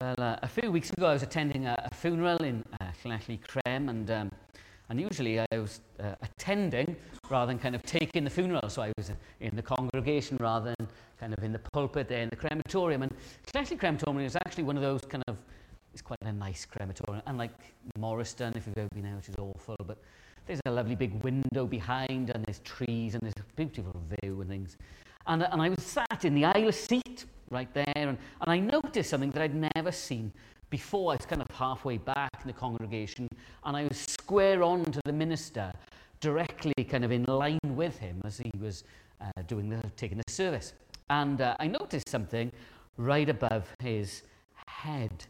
Well, uh, a few weeks ago, I was attending a, a funeral in uh, Llanelli Crem, and um, and usually I was uh, attending rather than kind of taking the funeral. So I was in the congregation rather than kind of in the pulpit there in the crematorium. And Llanelli Crematorium is actually one of those kind of it's quite a nice crematorium, unlike Morriston, if you've ever been there, which is awful. But there's a lovely big window behind, and there's trees, and there's a beautiful view and things. And, and I was sat in the aisle seat right there, and, and I noticed something that I'd never seen before. I was kind of halfway back in the congregation, and I was square on to the minister, directly kind of in line with him as he was uh, doing the, taking the service. And uh, I noticed something right above his head.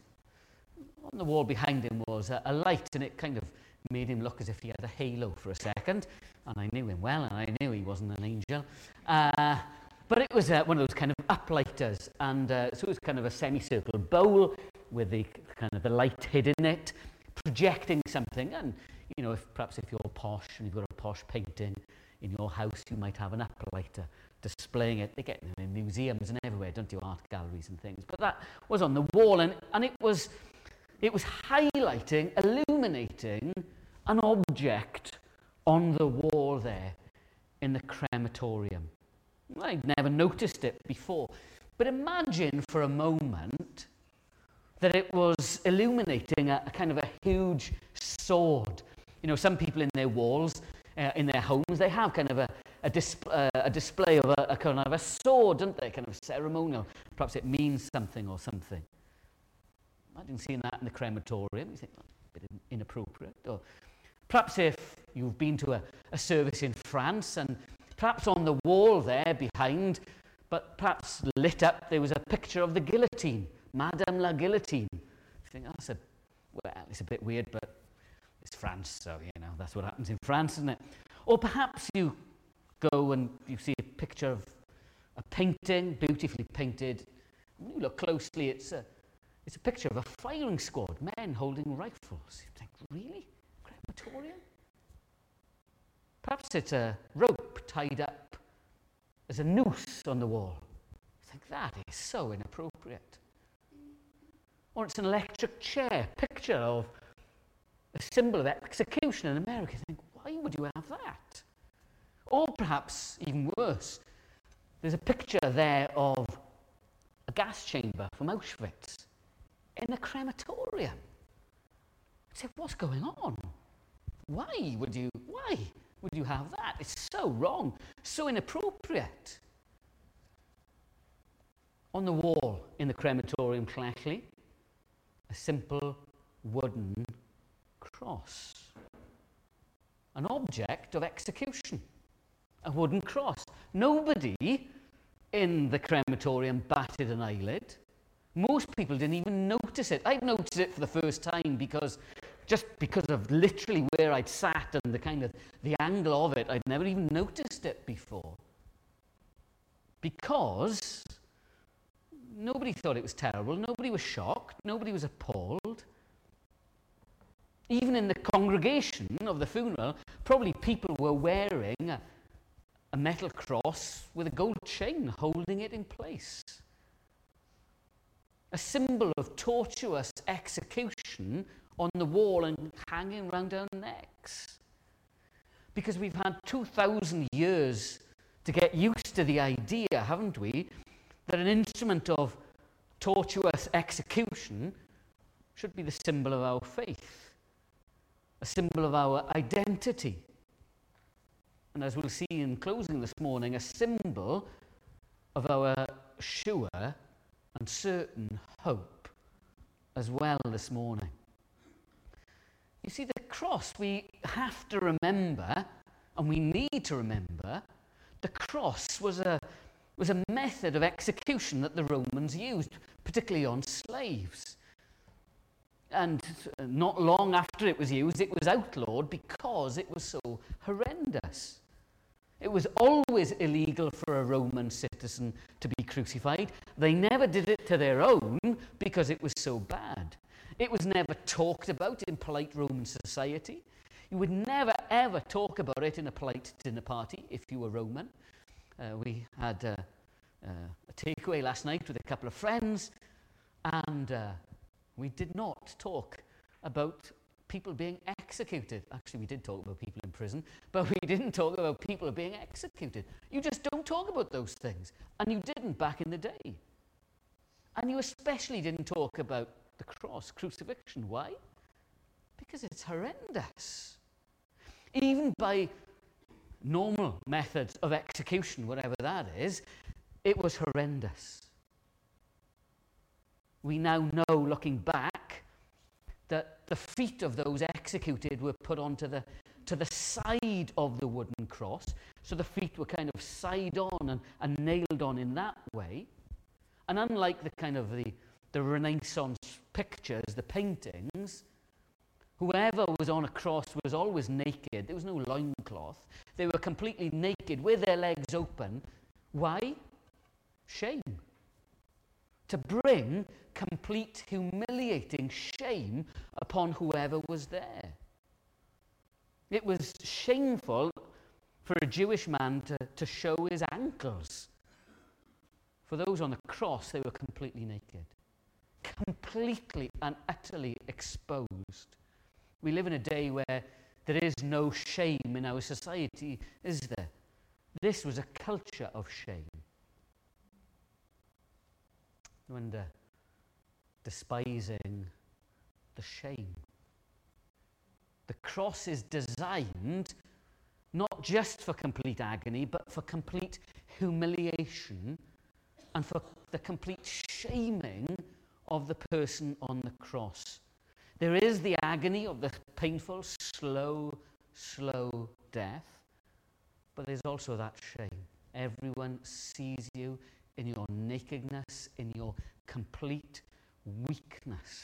On the wall behind him was a, a light, and it kind of made him look as if he had a halo for a second. And I knew him well, and I knew he wasn't an angel. Uh, but it was uh, one of those kind of uplighters, and uh, so it was kind of a semicircle bowl with the kind of the light hid in it, projecting something. And you know, if perhaps if you're posh and you've got a posh painting in your house, you might have an uplighter displaying it. They get them in museums and everywhere, don't you? Art galleries and things. But that was on the wall, and, and it was it was highlighting, illuminating an object on the wall there in the crematorium. I'd never noticed it before. But imagine for a moment that it was illuminating a, a kind of a huge sword. You know, some people in their walls, uh, in their homes, they have kind of a, a, uh, a display of a, a, kind of a sword, don't they? Kind of ceremonial. Perhaps it means something or something. Imagine seeing that in the crematorium. You think, well, a bit inappropriate. Or perhaps if you've been to a, a service in France and perhaps on the wall there behind, but perhaps lit up, there was a picture of the guillotine, Madame la Guillotine. You think, oh, that's a, well, it's a bit weird, but it's France, so, you know, that's what happens in France, isn't it? Or perhaps you go and you see a picture of a painting, beautifully painted. When you look closely, it's a, it's a picture of a firing squad, men holding rifles. You think, really? Crematorium? Perhaps it's a rope tied up as a noose on the wall. I think that is so inappropriate. Or it's an electric chair, picture of a symbol of execution in America. You think, why would you have that? Or perhaps even worse, there's a picture there of a gas chamber from Auschwitz in a crematorium. You say, what's going on? Why would you? Why? Would you have that? It's so wrong, so inappropriate. On the wall in the crematorium, Llanelli, a simple wooden cross. An object of execution. A wooden cross. Nobody in the crematorium batted an eyelid. Most people didn't even notice it. I noticed it for the first time because just because of literally where I'd sat and the kind of the angle of it, I'd never even noticed it before. Because nobody thought it was terrible, nobody was shocked, nobody was appalled. Even in the congregation of the funeral, probably people were wearing a, a metal cross with a gold chain holding it in place. A symbol of tortuous execution on the wall and hanging around our necks. Because we've had 2,000 years to get used to the idea, haven't we, that an instrument of tortuous execution should be the symbol of our faith, a symbol of our identity. And as we'll see in closing this morning, a symbol of our sure and certain hope as well this morning. You see, the cross, we have to remember, and we need to remember, the cross was a, was a method of execution that the Romans used, particularly on slaves. And not long after it was used, it was outlawed because it was so horrendous. It was always illegal for a Roman citizen to be crucified. They never did it to their own because it was so bad. It was never talked about in polite Roman society. You would never ever talk about it in a polite dinner party if you were Roman. Uh, we had uh, uh, a takeaway last night with a couple of friends, and uh, We did not talk about people being executed. Actually, we did talk about people in prison, but we didn't talk about people being executed. You just don't talk about those things. And you didn't back in the day. And you especially didn't talk about the cross, crucifixion. Why? Because it's horrendous. Even by normal methods of execution, whatever that is, it was horrendous. We now know, looking back, that the feet of those executed were put onto the, to the side of the wooden cross. So the feet were kind of side on and, and nailed on in that way. And unlike the kind of the, the Renaissance pictures, the paintings, whoever was on a cross was always naked. There was no loincloth. They were completely naked with their legs open. Why? Shame. To bring complete humiliating shame upon whoever was there. It was shameful for a Jewish man to, to show his ankles. For those on the cross, they were completely naked, completely and utterly exposed. We live in a day where there is no shame in our society, is there? This was a culture of shame. No wonder despising the shame. The cross is designed not just for complete agony, but for complete humiliation and for the complete shaming of the person on the cross. There is the agony of the painful, slow, slow death, but there's also that shame. Everyone sees you in your nakedness, in your complete weakness.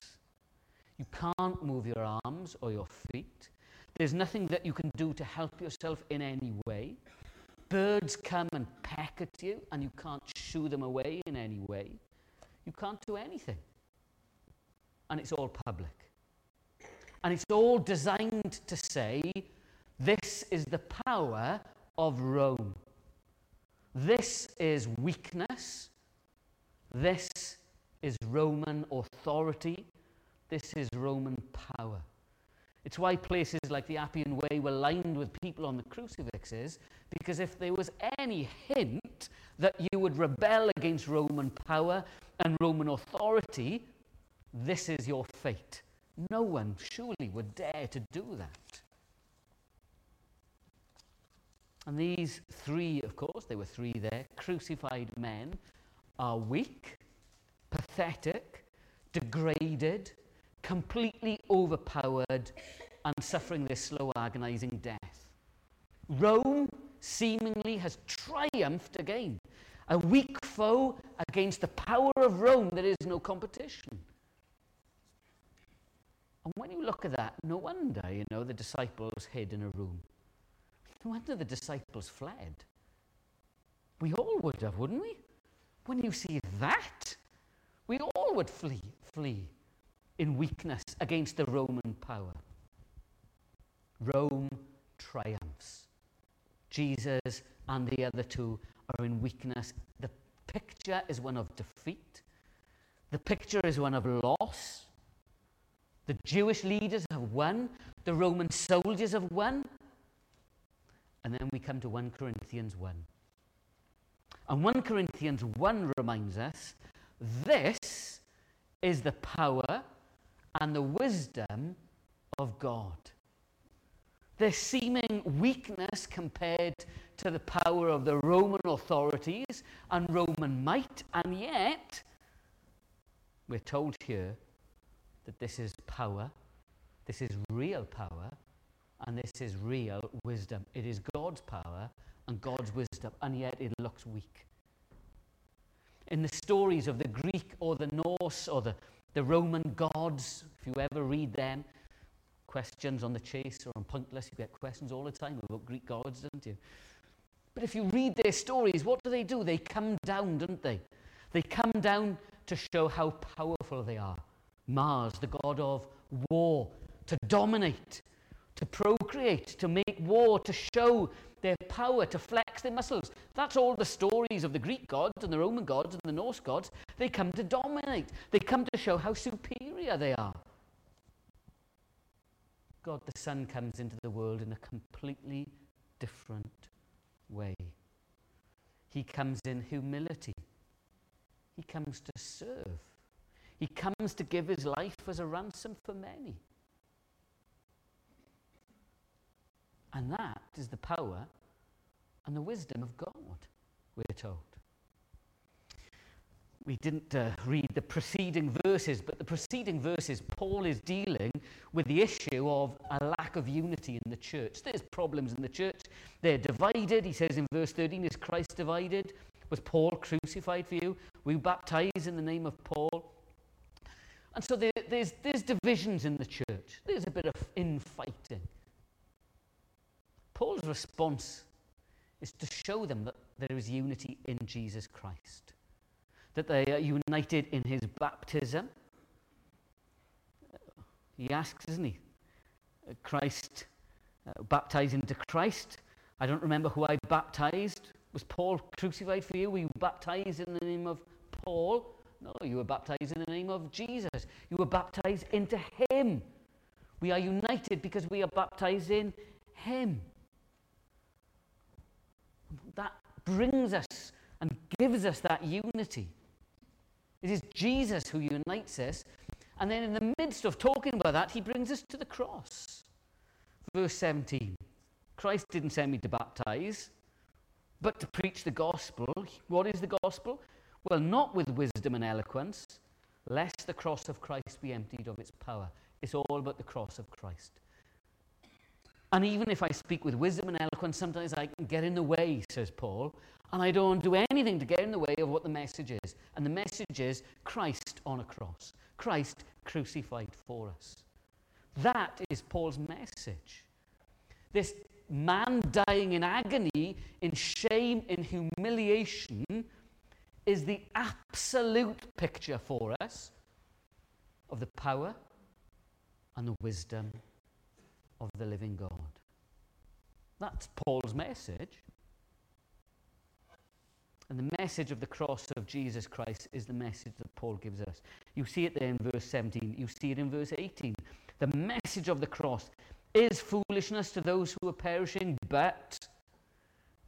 You can't move your arms or your feet. There's nothing that you can do to help yourself in any way. Birds come and peck at you, and you can't shoo them away in any way. You can't do anything. And it's all public. And it's all designed to say, this is the power of Rome. This is weakness. This is Roman authority. This is Roman power. It's why places like the Appian Way were lined with people on the crucifixes, because if there was any hint that you would rebel against Roman power and Roman authority, this is your fate. No one surely would dare to do that. And these three, of course, there were three there, crucified men, are weak, pathetic, degraded, completely overpowered, and suffering this slow, agonizing death. Rome seemingly has triumphed again. A weak foe against the power of Rome, there is no competition. And when you look at that, no wonder, you know, the disciples hid in a room. No wonder the disciples fled. We all would have, wouldn't we? When you see that, we all would flee, flee in weakness against the Roman power. Rome triumphs. Jesus and the other two are in weakness. The picture is one of defeat. The picture is one of loss. The Jewish leaders have won. The Roman soldiers have won. And then we come to 1 Corinthians 1. And 1 Corinthians 1 reminds us this is the power and the wisdom of God. Their seeming weakness compared to the power of the Roman authorities and Roman might, and yet we're told here that this is power, this is real power, and this is real wisdom. It is God's power and God's wisdom, and yet it looks weak in the stories of the Greek or the Norse or the, the Roman gods, if you ever read them, questions on the chase or on Pointless, you get questions all the time about Greek gods, don't you? But if you read their stories, what do they do? They come down, don't they? They come down to show how powerful they are. Mars, the god of war, to dominate, to procreate, to make war, to show their power to flex their muscles. That's all the stories of the Greek gods and the Roman gods and the Norse gods. They come to dominate, they come to show how superior they are. God the Son comes into the world in a completely different way. He comes in humility. He comes to serve. He comes to give his life as a ransom for many. And that is the power and the wisdom of God, we're told. We didn't uh, read the preceding verses, but the preceding verses, Paul is dealing with the issue of a lack of unity in the church. There's problems in the church. They're divided. He says in verse 13, Is Christ divided? Was Paul crucified for you? We baptize in the name of Paul. And so there, there's, there's divisions in the church. There's a bit of infighting. Paul's response is to show them that there is unity in Jesus Christ, that they are united in his baptism. He asks, isn't he? Christ, uh, baptized into Christ. I don't remember who I baptized. Was Paul crucified for you? Were you baptized in the name of Paul? No, you were baptized in the name of Jesus. You were baptized into Him. We are united because we are baptized in Him. That brings us and gives us that unity. It is Jesus who unites us. And then, in the midst of talking about that, he brings us to the cross. Verse 17 Christ didn't send me to baptize, but to preach the gospel. What is the gospel? Well, not with wisdom and eloquence, lest the cross of Christ be emptied of its power. It's all about the cross of Christ. And even if I speak with wisdom and eloquence, sometimes I can get in the way, says Paul, and I don't do anything to get in the way of what the message is. And the message is Christ on a cross, Christ crucified for us. That is Paul's message. This man dying in agony, in shame, in humiliation, is the absolute picture for us of the power and the wisdom of the living God. That's Paul's message. And the message of the cross of Jesus Christ is the message that Paul gives us. You see it there in verse 17. You see it in verse 18. The message of the cross is foolishness to those who are perishing, but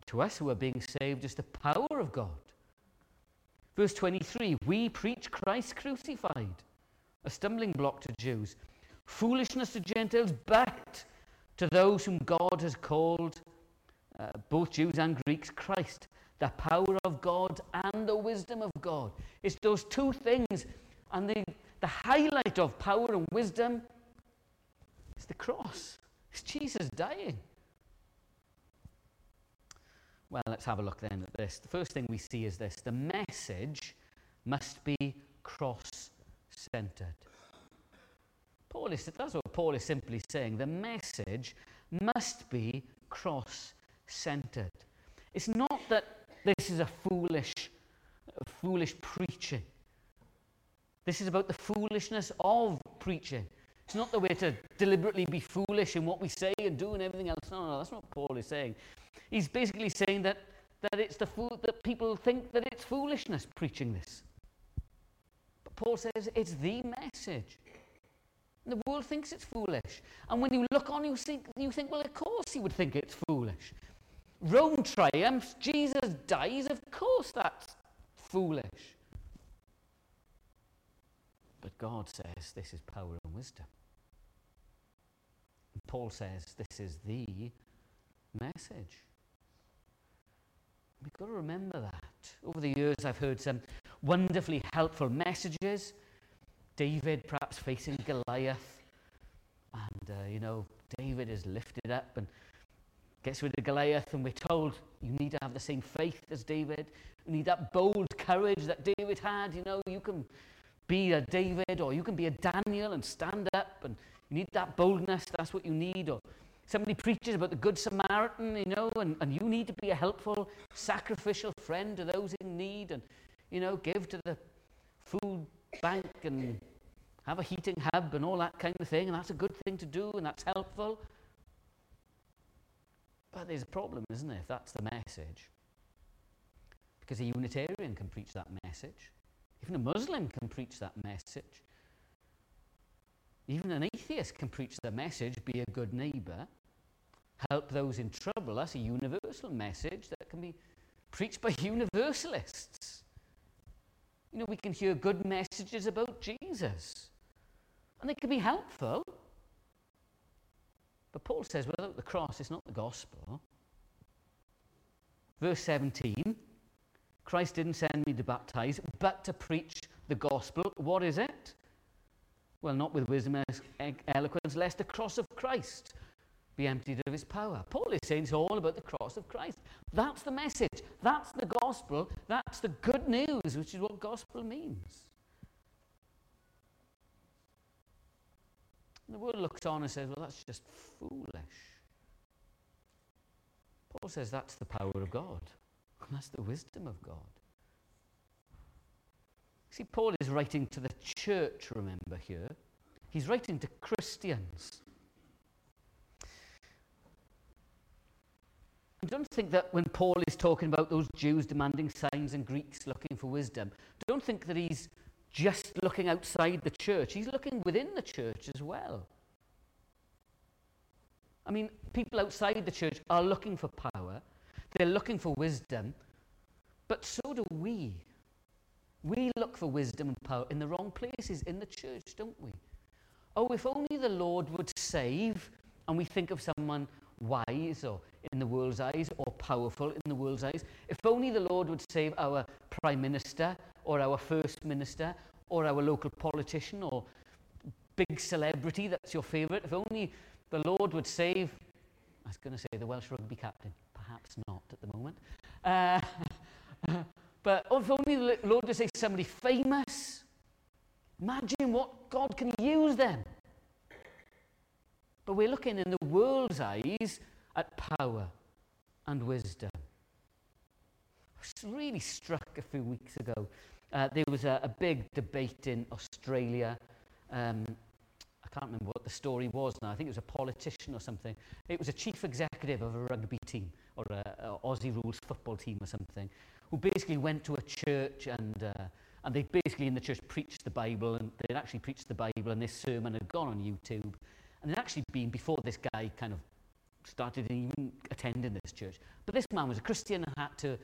to us who are being saved is the power of God. Verse 23 We preach Christ crucified, a stumbling block to Jews, foolishness to Gentiles, but to those whom God has called, uh, both Jews and Greeks, Christ, the power of God and the wisdom of God. It's those two things, and the, the highlight of power and wisdom is the cross. It's Jesus dying. Well, let's have a look then at this. The first thing we see is this the message must be cross centered. Paul is, that's what Paul is simply saying. The message must be cross centered. It's not that this is a foolish, foolish preaching. This is about the foolishness of preaching. It's not the way to deliberately be foolish in what we say and do and everything else. No, no, that's not what Paul is saying. He's basically saying that, that it's the fool that people think that it's foolishness preaching this. But Paul says it's the message. The world thinks it's foolish. And when you look on, you think, you think, well, of course he would think it's foolish. Rome triumphs, Jesus dies, of course that's foolish. But God says this is power and wisdom. And Paul says this is the message. We've got to remember that. Over the years, I've heard some wonderfully helpful messages David perhaps facing Goliath. And, uh, you know, David is lifted up and gets rid of Goliath, and we're told you need to have the same faith as David. You need that bold courage that David had. You know, you can be a David or you can be a Daniel and stand up, and you need that boldness. That's what you need. Or somebody preaches about the Good Samaritan, you know, and, and you need to be a helpful, sacrificial friend to those in need, and, you know, give to the food bank and have a heating hub and all that kind of thing, and that's a good thing to do, and that's helpful. But there's a problem, isn't there, if that's the message? Because a Unitarian can preach that message. Even a Muslim can preach that message. Even an atheist can preach the message be a good neighbour, help those in trouble. That's a universal message that can be preached by universalists. You know, we can hear good messages about Jesus, and they can be helpful. But Paul says without the cross, it's not the gospel. Verse 17 Christ didn't send me to baptize, but to preach the gospel. What is it? Well, not with wisdom and eloquence, lest the cross of Christ be emptied of its power. Paul is saying it's all about the cross of Christ. That's the message. That's the gospel. That's the good news, which is what gospel means. The world looks on and says, well, that's just foolish. Paul says that's the power of God. That's the wisdom of God. See, Paul is writing to the church, remember here. He's writing to Christians. And don't think that when Paul is talking about those Jews demanding signs and Greeks looking for wisdom, don't think that he's just looking outside the church. He's looking within the church as well. I mean, people outside the church are looking for power, they're looking for wisdom, but so do we. We look for wisdom and power in the wrong places in the church, don't we? Oh, if only the Lord would save, and we think of someone wise or in the world's eyes or powerful in the world's eyes. If only the Lord would save our prime minister or our first minister or our local politician or big celebrity that's your favourite. If only the Lord would save, I was going to say the Welsh rugby captain, perhaps not at the moment. Uh, but if only the Lord would save somebody famous, imagine what God can use them. But we're looking in the world's eyes at power and wisdom. I was really struck a few weeks ago. Uh, there was a, a, big debate in Australia um, I can't remember what the story was now. I think it was a politician or something. It was a chief executive of a rugby team or a, a Aussie rules football team or something, who basically went to a church and uh, and they basically in the church preached the Bible and they'd actually preached the Bible and this sermon had gone on YouTube and it actually been before this guy kind of started even attending this church. But this man was a Christian and had to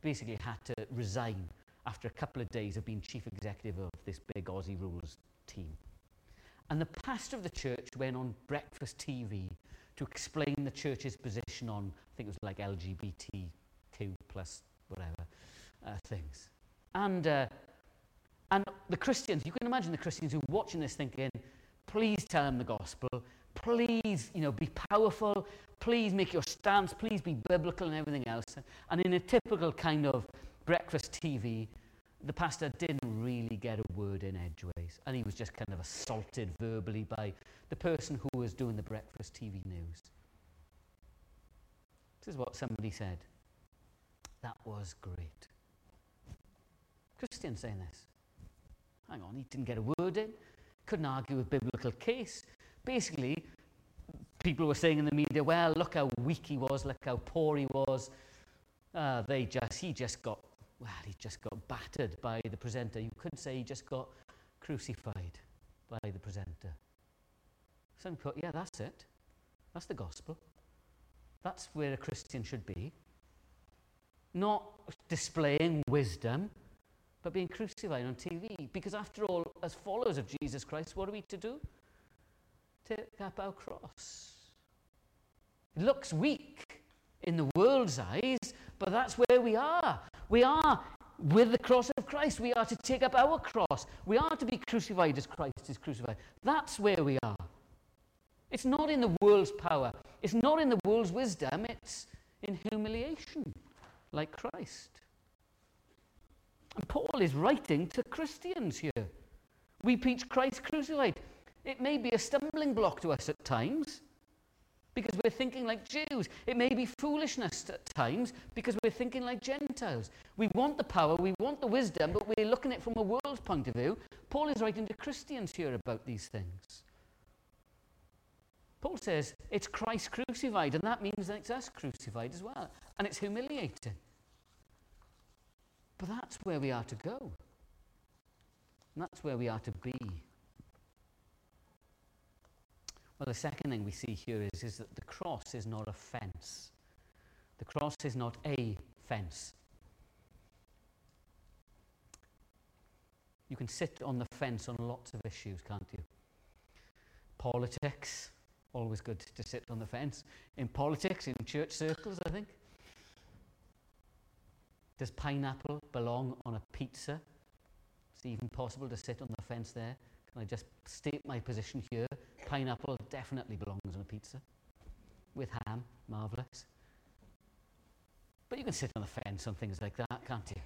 basically had to resign after a couple of days of being chief executive of this big Aussie rules team. And the pastor of the church went on breakfast TV to explain the church's position on, I think it was like LGBTQ plus whatever uh, things. And, uh, and the Christians, you can imagine the Christians who are watching this thinking, please tell them the gospel. Please, you know, be powerful. Please make your stance. Please be biblical and everything else. And in a typical kind of breakfast TV, the pastor didn't really get a word in edgeways, and he was just kind of assaulted verbally by the person who was doing the breakfast TV news. This is what somebody said. That was great. Christian saying this. Hang on, he didn't get a word in, couldn't argue a biblical case. Basically, people were saying in the media, well, look how weak he was, look how poor he was. Uh, they just, he just got well, he just got battered by the presenter. You could say he just got crucified by the presenter. Some put, yeah, that's it. That's the gospel. That's where a Christian should be. Not displaying wisdom, but being crucified on TV. Because after all, as followers of Jesus Christ, what are we to do? Take up our cross. It looks weak in the world's eyes, but that's where we are. We are with the cross of Christ. We are to take up our cross. We are to be crucified as Christ is crucified. That's where we are. It's not in the world's power. It's not in the world's wisdom. It's in humiliation, like Christ. And Paul is writing to Christians here. We preach Christ crucified. It may be a stumbling block to us at times because we're thinking like Jews. It may be foolishness at times because we're thinking like Gentiles. We want the power, we want the wisdom, but we're looking at it from a world's point of view. Paul is writing to Christians here about these things. Paul says it's Christ crucified, and that means that it's us crucified as well. And it's humiliating. But that's where we are to go. And that's where we are to be. Well, the second thing we see here is, is that the cross is not a fence. The cross is not a fence. You can sit on the fence on lots of issues, can't you? Politics, always good to sit on the fence. In politics, in church circles, I think. Does pineapple belong on a pizza? Is it even possible to sit on the fence there? I just state my position here? Pineapple definitely belongs on a pizza. With ham, marvellous. But you can sit on the fence on things like that, can't you?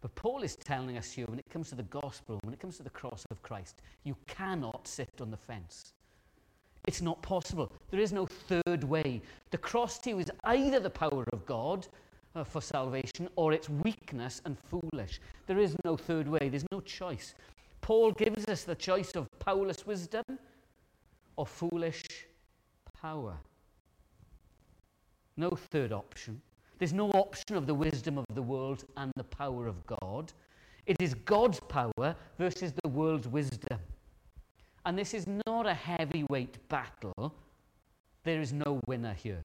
But Paul is telling us here when it comes to the gospel, when it comes to the cross of Christ, you cannot sit on the fence. It's not possible. There is no third way. The cross to you is either the power of God uh, for salvation or it's weakness and foolish. There is no third way. There's no choice. Paul gives us the choice of powerless wisdom or foolish power. No third option. There's no option of the wisdom of the world and the power of God. It is God's power versus the world's wisdom. And this is not a heavyweight battle. There is no winner here.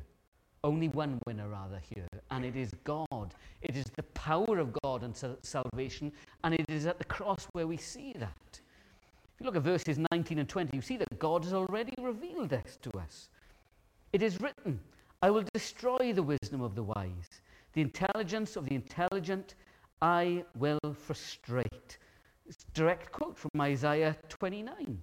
Only one winner, rather, here. And it is God. It is the power of God and salvation. And it is at the cross where we see that. If you look at verses 19 and 20, you see that God has already revealed this to us. It is written, I will destroy the wisdom of the wise. The intelligence of the intelligent I will frustrate. It's a direct quote from Isaiah 29.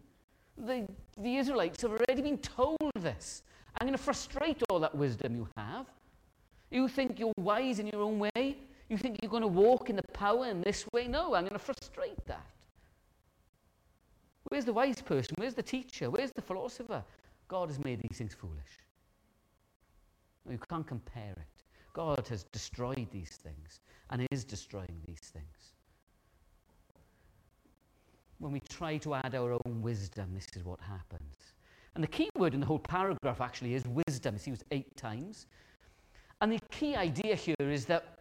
The, the Israelites have already been told this. I'm going to frustrate all that wisdom you have. You think you're wise in your own way? You think you're going to walk in the power in this way? No, I'm going to frustrate that. Where's the wise person? Where's the teacher? Where's the philosopher? God has made these things foolish. You can't compare it. God has destroyed these things and is destroying these things. When we try to add our own wisdom, this is what happens. And the key word in the whole paragraph actually is wisdom. It's used eight times. And the key idea here is that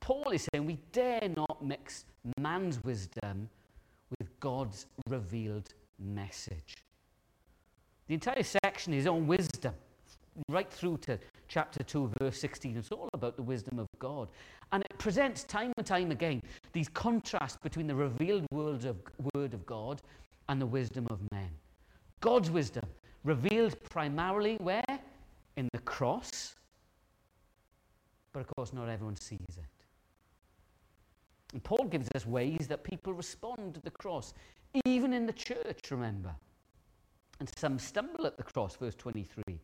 Paul is saying we dare not mix man's wisdom with God's revealed message. The entire section is on wisdom right through to chapter 2, verse 16. It's all about the wisdom of God. And it presents time and time again these contrasts between the revealed of, word of God and the wisdom of men. God's wisdom, revealed primarily where? In the cross. But of course, not everyone sees it. And Paul gives us ways that people respond to the cross, even in the church, remember. And some stumble at the cross, verse 23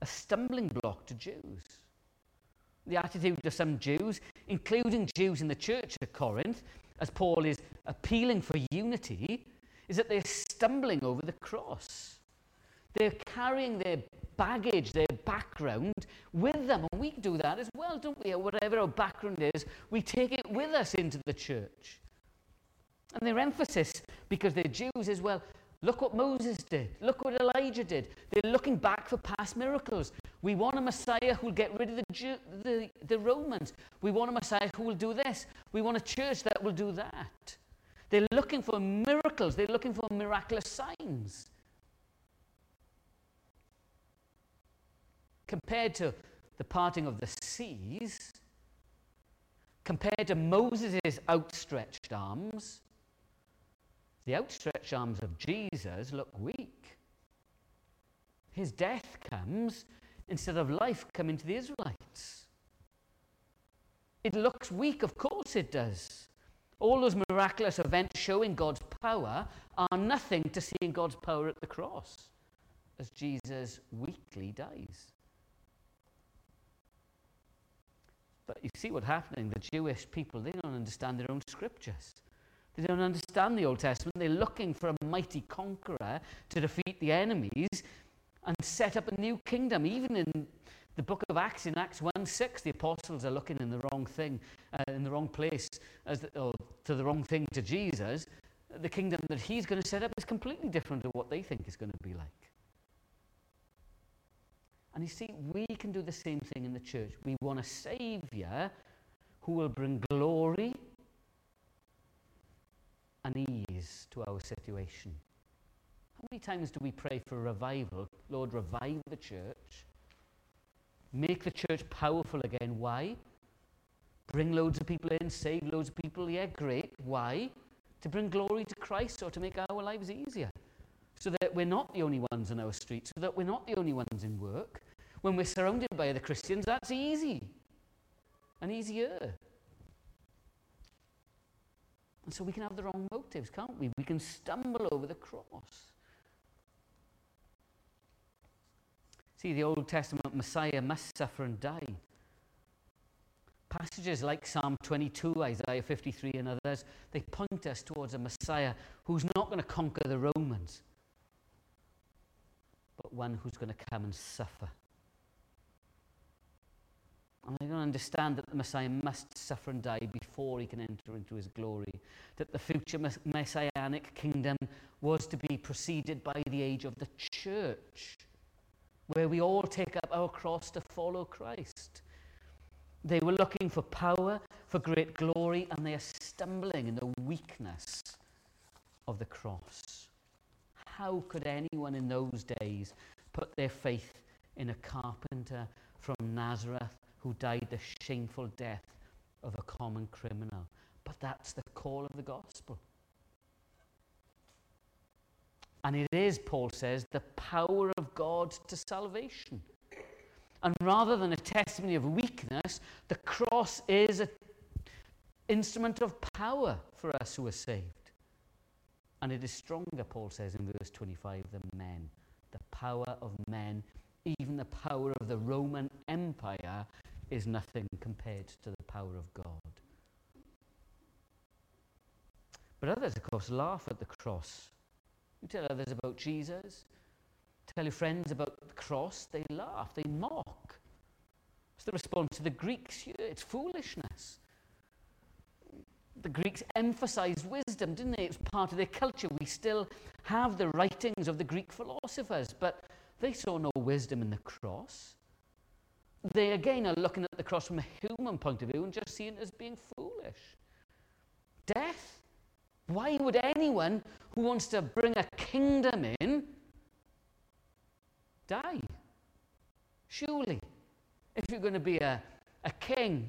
a stumbling block to Jews. The attitude of some Jews, including Jews in the church at Corinth, as Paul is appealing for unity, is that they're stumbling over the cross. They're carrying their baggage, their background with them. And we do that as well, don't we? whatever our background is, we take it with us into the church. And their emphasis, because they're Jews as well, Look what Moses did. Look what Elijah did. They're looking back for past miracles. We want a Messiah who will get rid of the, Jew, the, the Romans. We want a Messiah who will do this. We want a church that will do that. They're looking for miracles. They're looking for miraculous signs. Compared to the parting of the seas, compared to Moses' outstretched arms, the outstretched arms of Jesus look weak. His death comes instead of life coming to the Israelites. It looks weak, of course it does. All those miraculous events showing God's power are nothing to seeing God's power at the cross as Jesus weakly dies. But you see what's happening. The Jewish people, they don't understand their own scriptures. They don't understand the Old Testament. They're looking for a mighty conqueror to defeat the enemies and set up a new kingdom. Even in the book of Acts, in Acts 1 6, the apostles are looking in the wrong thing, uh, in the wrong place, as the, or to the wrong thing to Jesus. The kingdom that he's going to set up is completely different to what they think is going to be like. And you see, we can do the same thing in the church. We want a Savior who will bring glory and ease to our situation. How many times do we pray for revival? Lord, revive the church. Make the church powerful again. Why? Bring loads of people in, save loads of people. Yeah, great. Why? To bring glory to Christ or to make our lives easier. So that we're not the only ones on our street, so that we're not the only ones in work. When we're surrounded by other Christians, that's easy and easier. And so we can have the wrong motives, can't we? We can stumble over the cross. See, the Old Testament Messiah must suffer and die. Passages like Psalm 22, Isaiah 53, and others, they point us towards a Messiah who's not going to conquer the Romans, but one who's going to come and suffer. And going to understand that the Messiah must suffer and die before he can enter into his glory. That the future messianic kingdom was to be preceded by the age of the church, where we all take up our cross to follow Christ. They were looking for power, for great glory, and they are stumbling in the weakness of the cross. How could anyone in those days put their faith in a carpenter from Nazareth who died the shameful death of a common criminal? But that's the call of the gospel. And it is, Paul says, the power God to salvation. And rather than a testimony of weakness, the cross is an instrument of power for us who are saved. And it is stronger, Paul says in verse 25, than men. The power of men, even the power of the Roman Empire, is nothing compared to the power of God. But others, of course, laugh at the cross. You tell others about Jesus, tell your friends about the cross, they laugh, they mock. It's the response to the Greeks. It's foolishness. The Greeks emphasized wisdom, didn't they? It was part of their culture. We still have the writings of the Greek philosophers, but they saw no wisdom in the cross. They again are looking at the cross from a human point of view and just seeing it as being foolish. Death. Why would anyone who wants to bring a kingdom in die. Surely, if you're going to be a, a king,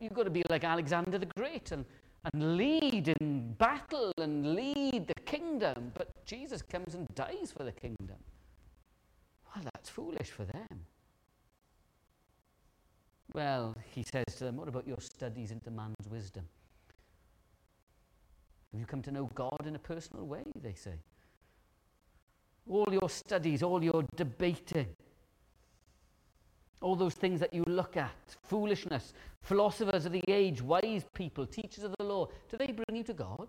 you've got to be like Alexander the Great and, and lead in battle and lead the kingdom. But Jesus comes and dies for the kingdom. Well, that's foolish for them. Well, he says to them, What about your studies into man's wisdom? Have you come to know God in a personal way? They say all your studies, all your debating, all those things that you look at, foolishness, philosophers of the age, wise people, teachers of the law, do they bring you to God?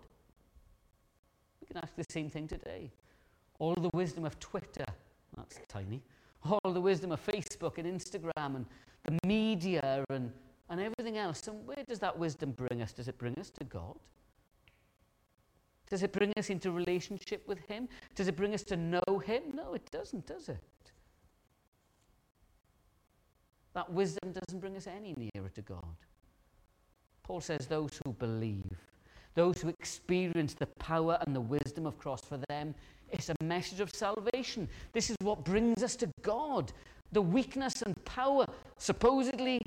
We can ask the same thing today. All the wisdom of Twitter, that's tiny, all the wisdom of Facebook and Instagram and the media and, and everything else. And where does that wisdom bring us? Does it bring us to God? Does it bring us into relationship with Him? Does it bring us to know Him? No, it doesn't, does it? That wisdom doesn't bring us any nearer to God. Paul says those who believe, those who experience the power and the wisdom of cross for them, it's a message of salvation. This is what brings us to God. The weakness and power, supposedly,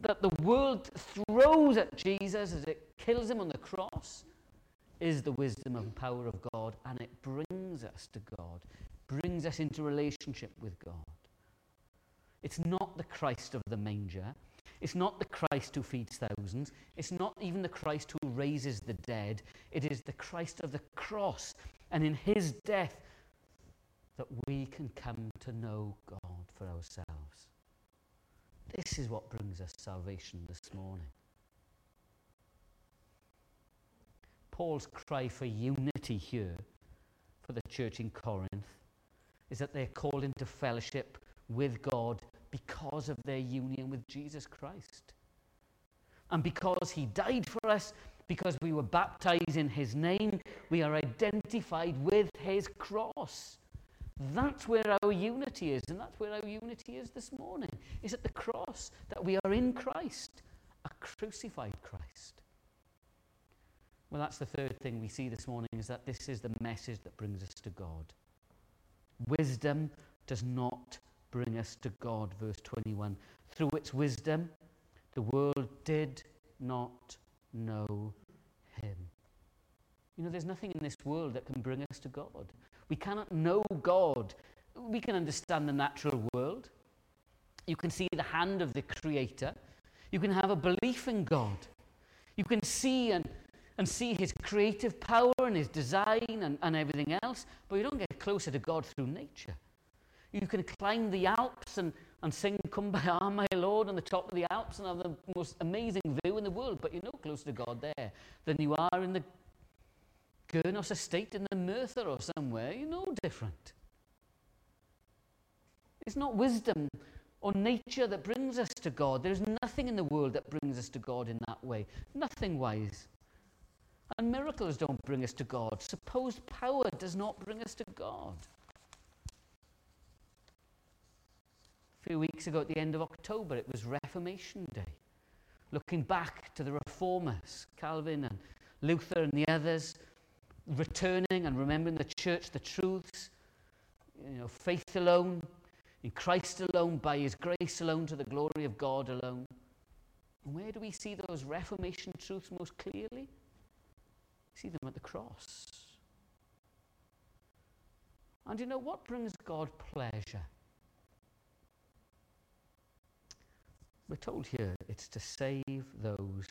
that the world throws at Jesus as it kills him on the cross is the wisdom and power of God, and it brings us to God, brings us into relationship with God. It's not the Christ of the manger. It's not the Christ who feeds thousands. It's not even the Christ who raises the dead. It is the Christ of the cross. And in his death, that we can come to know God for ourselves. This is what brings us salvation this morning. Paul's cry for unity here for the church in Corinth is that they're called into fellowship with God because of their union with Jesus Christ. And because he died for us, because we were baptized in his name, we are identified with his cross. That's where our unity is, and that's where our unity is this morning. Is at the cross that we are in Christ, a crucified Christ. Well, that's the third thing we see this morning is that this is the message that brings us to God. wisdom does not bring us to God. Verse 21. Through its wisdom, the world did not know him. You know, there's nothing in this world that can bring us to God. We cannot know God. We can understand the natural world. You can see the hand of the Creator. You can have a belief in God. You can see and, and see His creative power and His design and, and everything else, but you don't get closer to God through nature. You can climb the Alps and, and sing Kumbaya, my Lord, on the top of the Alps and have the most amazing view in the world, but you're no closer to God there than you are in the Gurnos estate in the Merthyr or somewhere. You're no different. It's not wisdom or nature that brings us to God. There's nothing in the world that brings us to God in that way. Nothing wise. And miracles don't bring us to God. Supposed power does not bring us to God. A few weeks ago, at the end of October, it was Reformation Day. Looking back to the reformers, Calvin and Luther and the others, returning and remembering the church, the truths, you know, faith alone, in Christ alone, by his grace alone, to the glory of God alone. And where do we see those Reformation truths most clearly? See them at the cross. And you know what brings God pleasure? We're told here it's to save those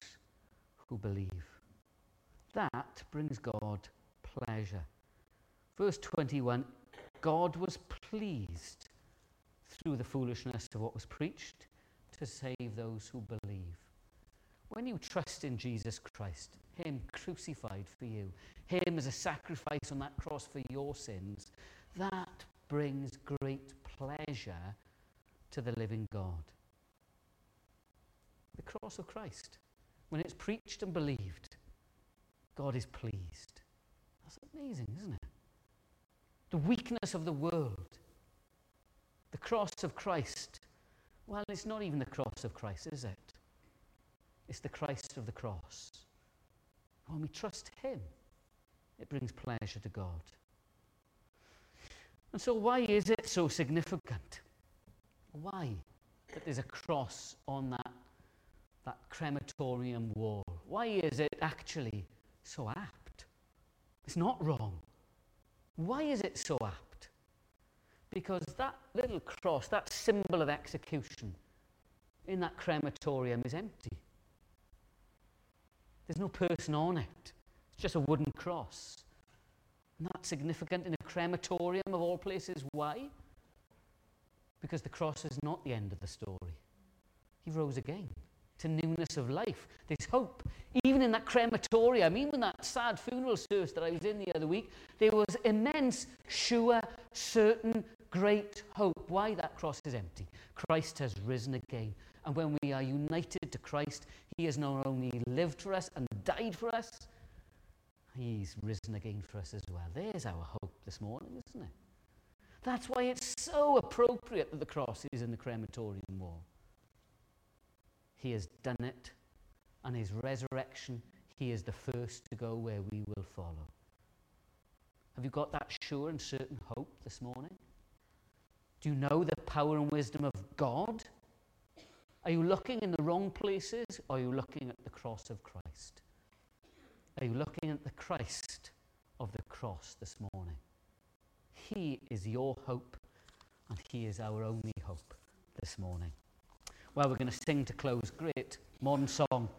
who believe. That brings God pleasure. Verse 21 God was pleased through the foolishness of what was preached to save those who believe. When you trust in Jesus Christ, Him crucified for you, Him as a sacrifice on that cross for your sins, that brings great pleasure to the living God the cross of Christ. When it's preached and believed, God is pleased. That's amazing, isn't it? The weakness of the world, the cross of Christ. Well, it's not even the cross of Christ, is it? It's the Christ of the cross. When we trust Him, it brings pleasure to God. And so, why is it so significant? Why that there's a cross on that that crematorium wall? Why is it actually so apt? It's not wrong. Why is it so apt? Because that little cross, that symbol of execution in that crematorium is empty. There's no person on it. It's just a wooden cross. And that's significant in a crematorium of all places. Why? Because the cross is not the end of the story. He rose again to newness of life. There's hope. Even in that crematorium, even in that sad funeral service that I was in the other week, there was immense, sure, certain, great hope. Why that cross is empty? Christ has risen again. And when we are united Christ, He has not only lived for us and died for us, He's risen again for us as well. There's our hope this morning, isn't it? That's why it's so appropriate that the cross is in the crematorium wall. He has done it, and his resurrection, he is the first to go where we will follow. Have you got that sure and certain hope this morning? Do you know the power and wisdom of God? Are you looking in the wrong places or are you looking at the cross of Christ? Are you looking at the Christ of the cross this morning? He is your hope and He is our only hope this morning. Well, we're going to sing to close. Great modern song,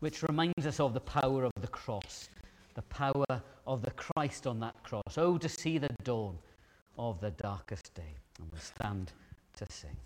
which reminds us of the power of the cross, the power of the Christ on that cross. Oh, to see the dawn of the darkest day. And we'll stand to sing.